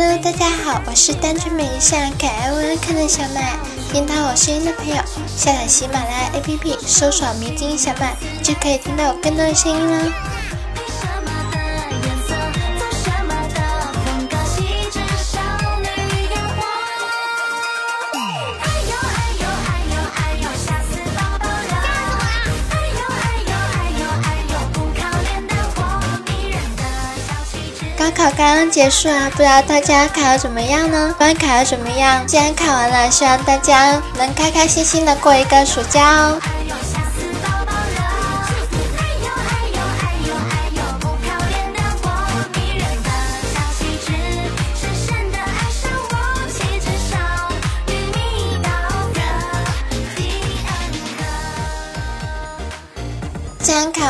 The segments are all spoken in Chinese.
大家好，我是单纯美丽善良、可爱温可的小麦。听到我声音的朋友，下载喜马拉雅 APP，搜索“迷津小麦”，就可以听到我更多的声音了。考刚刚结束啊，不知道大家考的怎么样呢？不管考的怎么样，既然考完了，希望大家能开开心心的过一个暑假哦。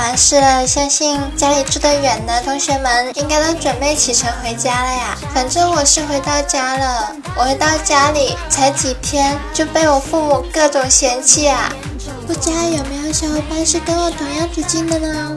完事了，相信家里住得远的同学们应该都准备启程回家了呀。反正我是回到家了，我回到家里才几天就被我父母各种嫌弃啊！不知道有没有小伙伴是跟我同样处境的呢？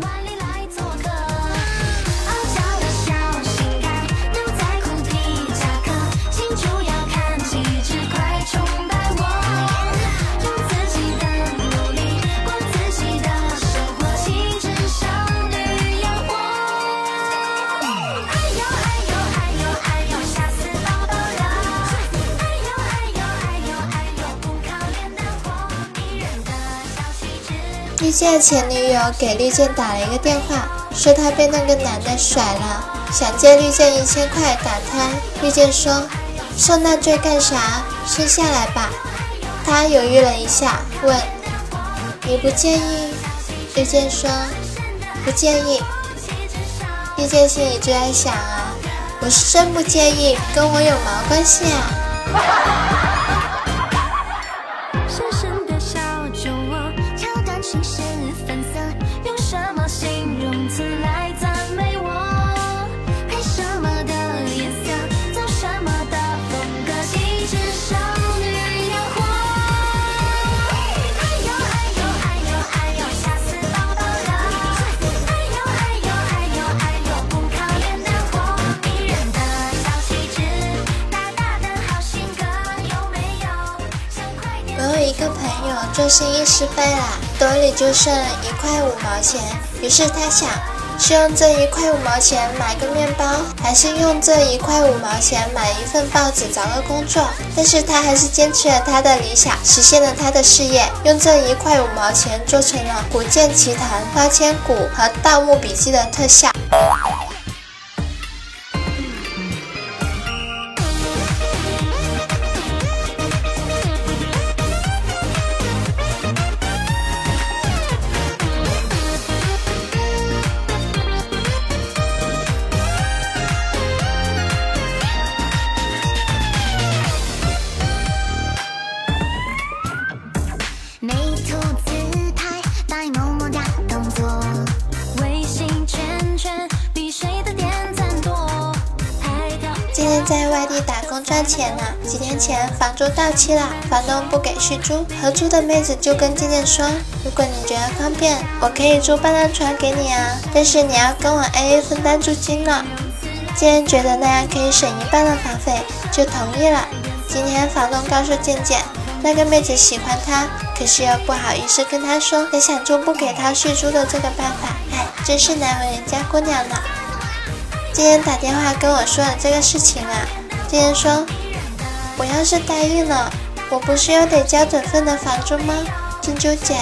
绿箭前女友给绿箭打了一个电话，说他被那个男的甩了，想借绿箭一千块打胎。绿箭说：“受那罪干啥？生下来吧。”他犹豫了一下，问：“你不介意？”绿箭说：“不介意。”绿箭心里就在想啊：“我是真不介意，跟我有毛关系啊？”生意失败了，兜里就剩一块五毛钱。于是他想，是用这一块五毛钱买个面包，还是用这一块五毛钱买一份报纸找个工作？但是他还是坚持了他的理想，实现了他的事业，用这一块五毛钱做成了《古剑奇谭》《花千骨》和《盗墓笔记》的特效。在外地打工赚钱呢，几天前房租到期了，房东不给续租，合租的妹子就跟健健说：“如果你觉得方便，我可以租半张床给你啊，但是你要跟我 AA 分担租金呢。”健健觉得那样可以省一半的房费，就同意了。今天房东告诉健健，那个妹子喜欢他，可是又不好意思跟他说，也想出不给他续租的这个办法，哎，真是难为人家姑娘了。今天打电话跟我说了这个事情啊，今天说，我要是答应了，我不是又得交整份的房租吗？真纠结。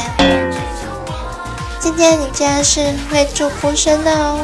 今天你竟然是会住孤身的哦。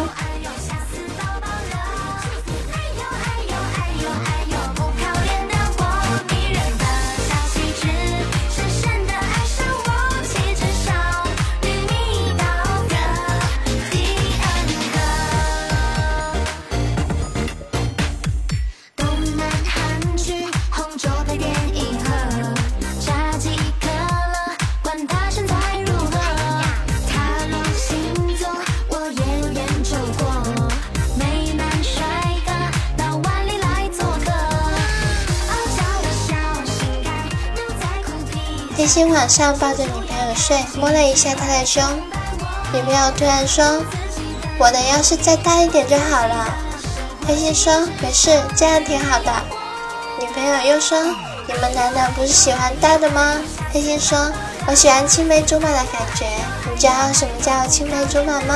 黑心晚上抱着女朋友睡，摸了一下她的胸，女朋友突然说：“我的要是再大一点就好了。”黑心说：“没事，这样挺好的。”女朋友又说：“你们男的不是喜欢大的吗？”黑心说：“我喜欢青梅竹马的感觉。”你知道什么叫青梅竹马吗？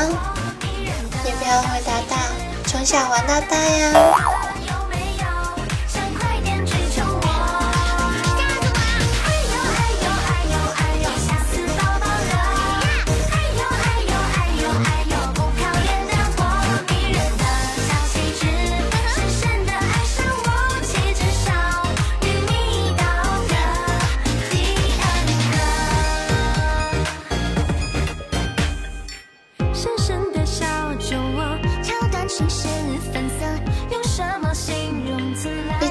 女朋友回答道：“从小玩到大呀。”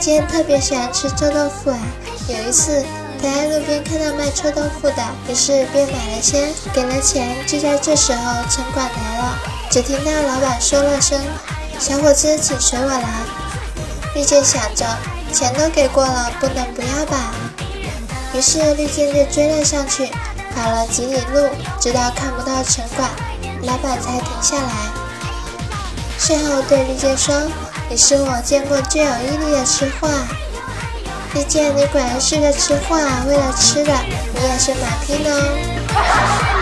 丽坚特别喜欢吃臭豆腐啊！有一次，他在路边看到卖臭豆腐的，于是便买了些，给了钱。就在这时候，城管来了，只听到老板说了声：“小伙子，请随我来。”丽坚想着，钱都给过了，不能不要吧？于是丽坚就追了上去，跑了几里路，直到看不到城管，老板才停下来。事后对丽坚说。你是我见过最有毅力的吃货，遇见，你果然是个吃货！为了吃的，你也是马拼哦。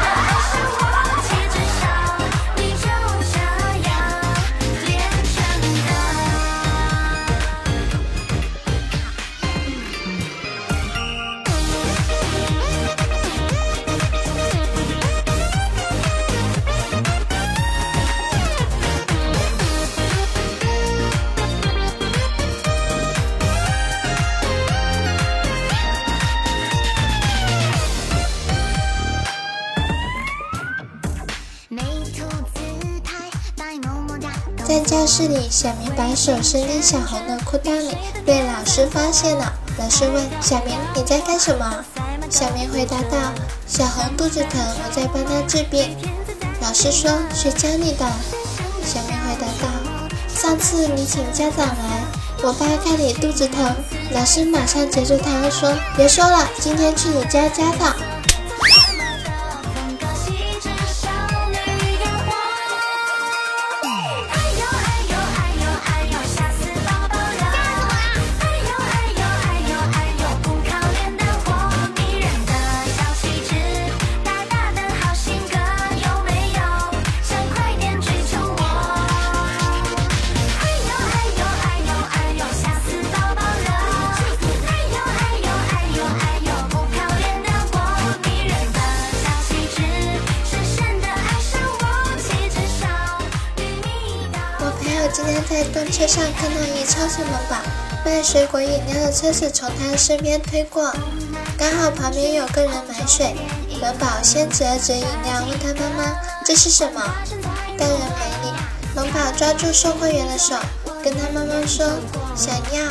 室里，小明把手伸进小红的裤裆里，被老师发现了。老师问小明：“你在干什么？”小明回答道：“小红肚子疼，我在帮她治病。”老师说：“谁教你的？”小明回答道：“上次你请家长来，我爸看你肚子疼，老师马上截住他说：别说了，今天去你家家访。”动车上看到一超市门宝卖水果饮料的车子从他身边推过，刚好旁边有个人买水。门宝先指了指饮料，问他妈妈：“这是什么？”大人没理。门宝抓住售货员的手，跟他妈妈说：“想要。”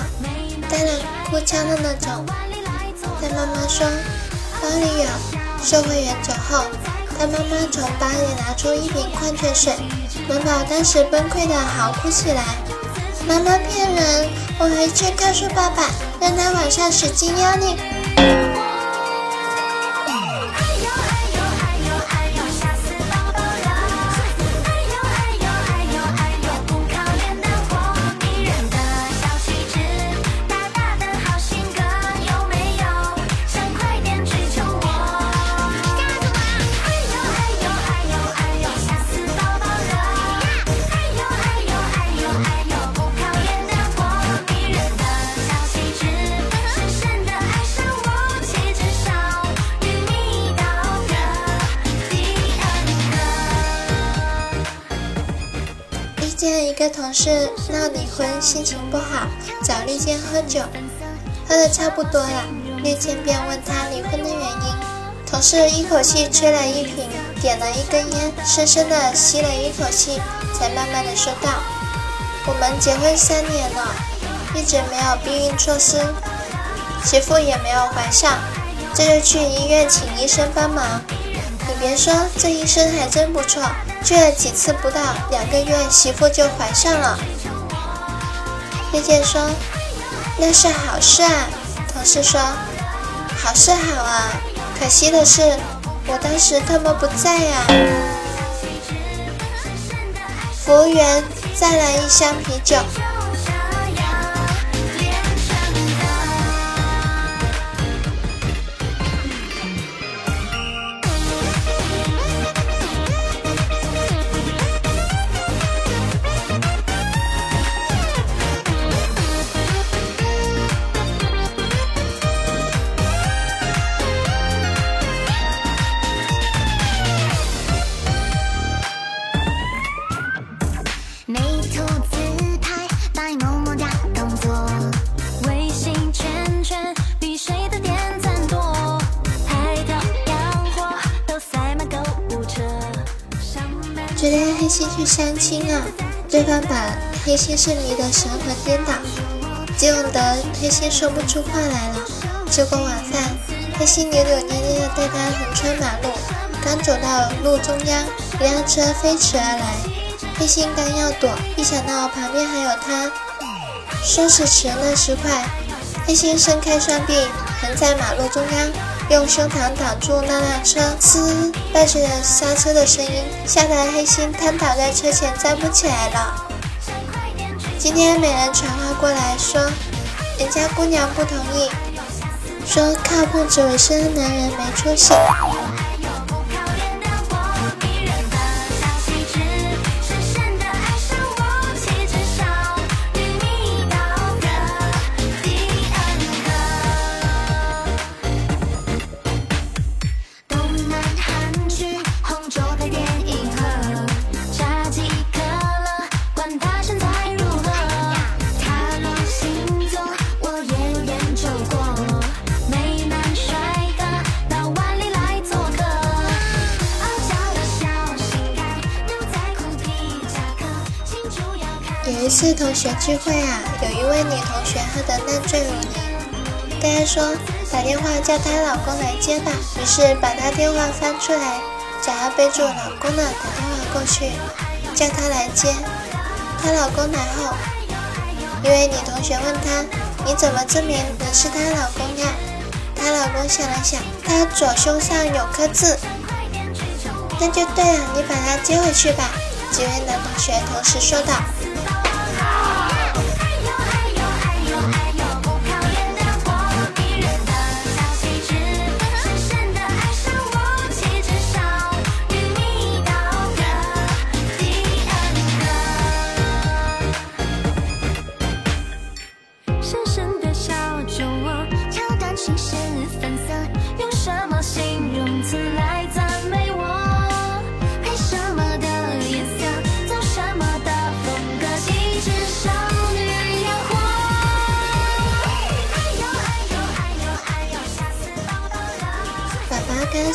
大人哭腔的那种。他妈妈说：“包里有。”售货员走后。他妈妈从包里拿出一瓶矿泉水，暖宝当时崩溃的嚎哭起来。妈妈骗人，我回去告诉爸爸，让他晚上使劲压你。是闹离婚，心情不好，找丽健喝酒，喝的差不多了，丽健便问他离婚的原因。同事一口气吹了一瓶，点了一根烟，深深的吸了一口气，才慢慢的说道：“我们结婚三年了，一直没有避孕措施，媳妇也没有怀上，这就去医院请医生帮忙。你别说，这医生还真不错。”去了几次，不到两个月，媳妇就怀上了。叶健说：“那是好事啊。”同事说：“好是好啊，可惜的是，我当时他妈不在呀。”服务员再来一箱啤酒。黑心去相亲啊，对方把黑心是迷得神魂颠倒，激动得黑心说不出话来了。吃过晚饭，黑心扭扭捏捏地带他横穿马路，刚走到路中央，一辆车飞驰而来，黑心刚要躲，一想到旁边还有他，说时迟那时快，黑心伸开双臂，横在马路中央。用胸膛挡住那辆车，呲，伴随着刹车的声音，吓得黑心瘫倒在车前，站不起来了。今天美人传话过来说，人家姑娘不同意，说靠碰纸为生的男人没出息。次同学聚会啊，有一位女同学喝得烂醉如泥，大家说打电话叫她老公来接吧，于是把她电话翻出来，想要备注老公的打电话过去，叫他来接。她老公来后，一位女同学问她：“你怎么证明你是她老公呀？”她老公想了想，她左胸上有颗痣。那就对了，你把她接回去吧。几位男同学同时说道。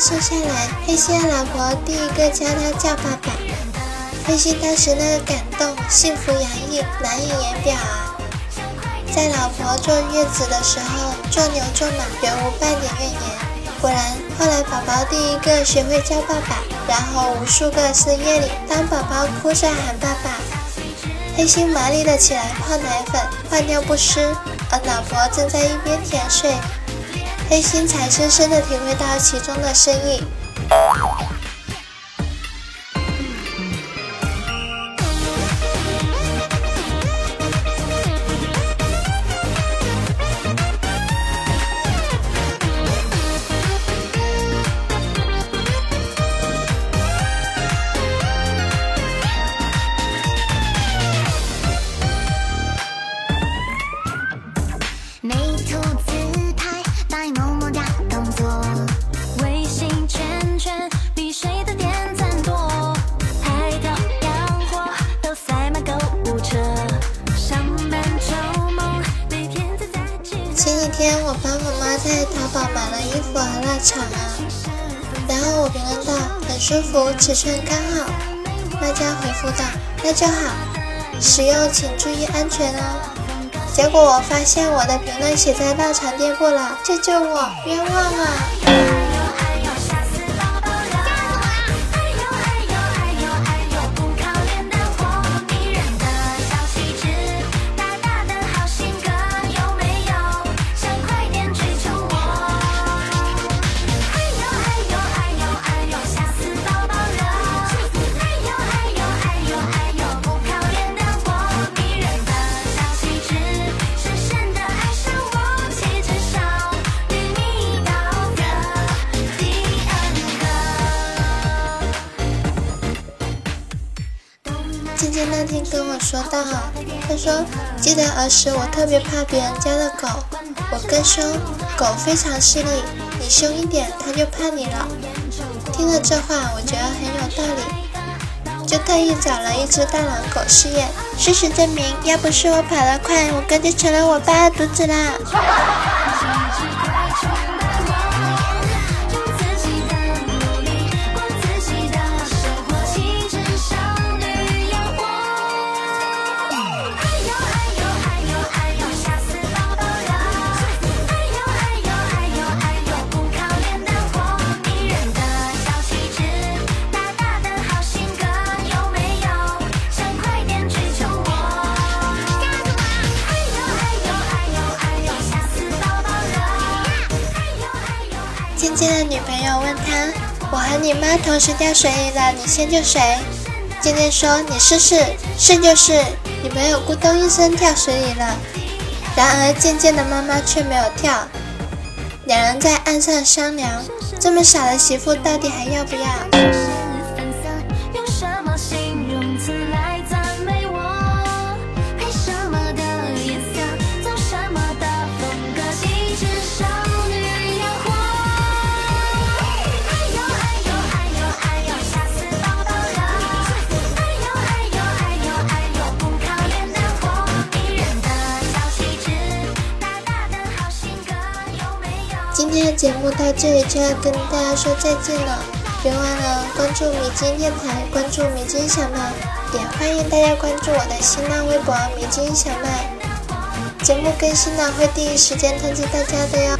瘦下来，黑心的老婆第一个教他叫爸爸。黑心当时那个感动、幸福洋溢，难以言表啊！在老婆坐月子的时候，做牛做马，原无半点怨言。果然，后来宝宝第一个学会叫爸爸，然后无数个深夜里，当宝宝哭着喊爸爸，黑心麻利的起来泡奶粉、换尿不湿，而老婆正在一边甜睡。黑心才深深的体会到其中的深意。舒服，尺寸刚好。卖家回复道那就好，使用请注意安全哦。结果我发现我的评论写在大肠店铺了，救救我，冤枉啊！跟我说到，他说记得儿时我特别怕别人家的狗，我哥凶，狗非常势利，你凶一点它就怕你了。听了这话，我觉得很有道理，就特意找了一只大狼狗试验。事实证明，要不是我跑得快，我哥就成了我爸的独子啦。我和你妈同时掉水里了，你先救谁？”健健说：“你试试，是就是。”女朋友咕咚一声跳水里了，然而健健的妈妈却没有跳。两人在岸上商量：这么傻的媳妇到底还要不要？今天的节目到这里就要跟大家说再见了，别忘了关注米津电台，关注米津小麦，也欢迎大家关注我的新浪微博米津小麦，节目更新了会第一时间通知大家的哟。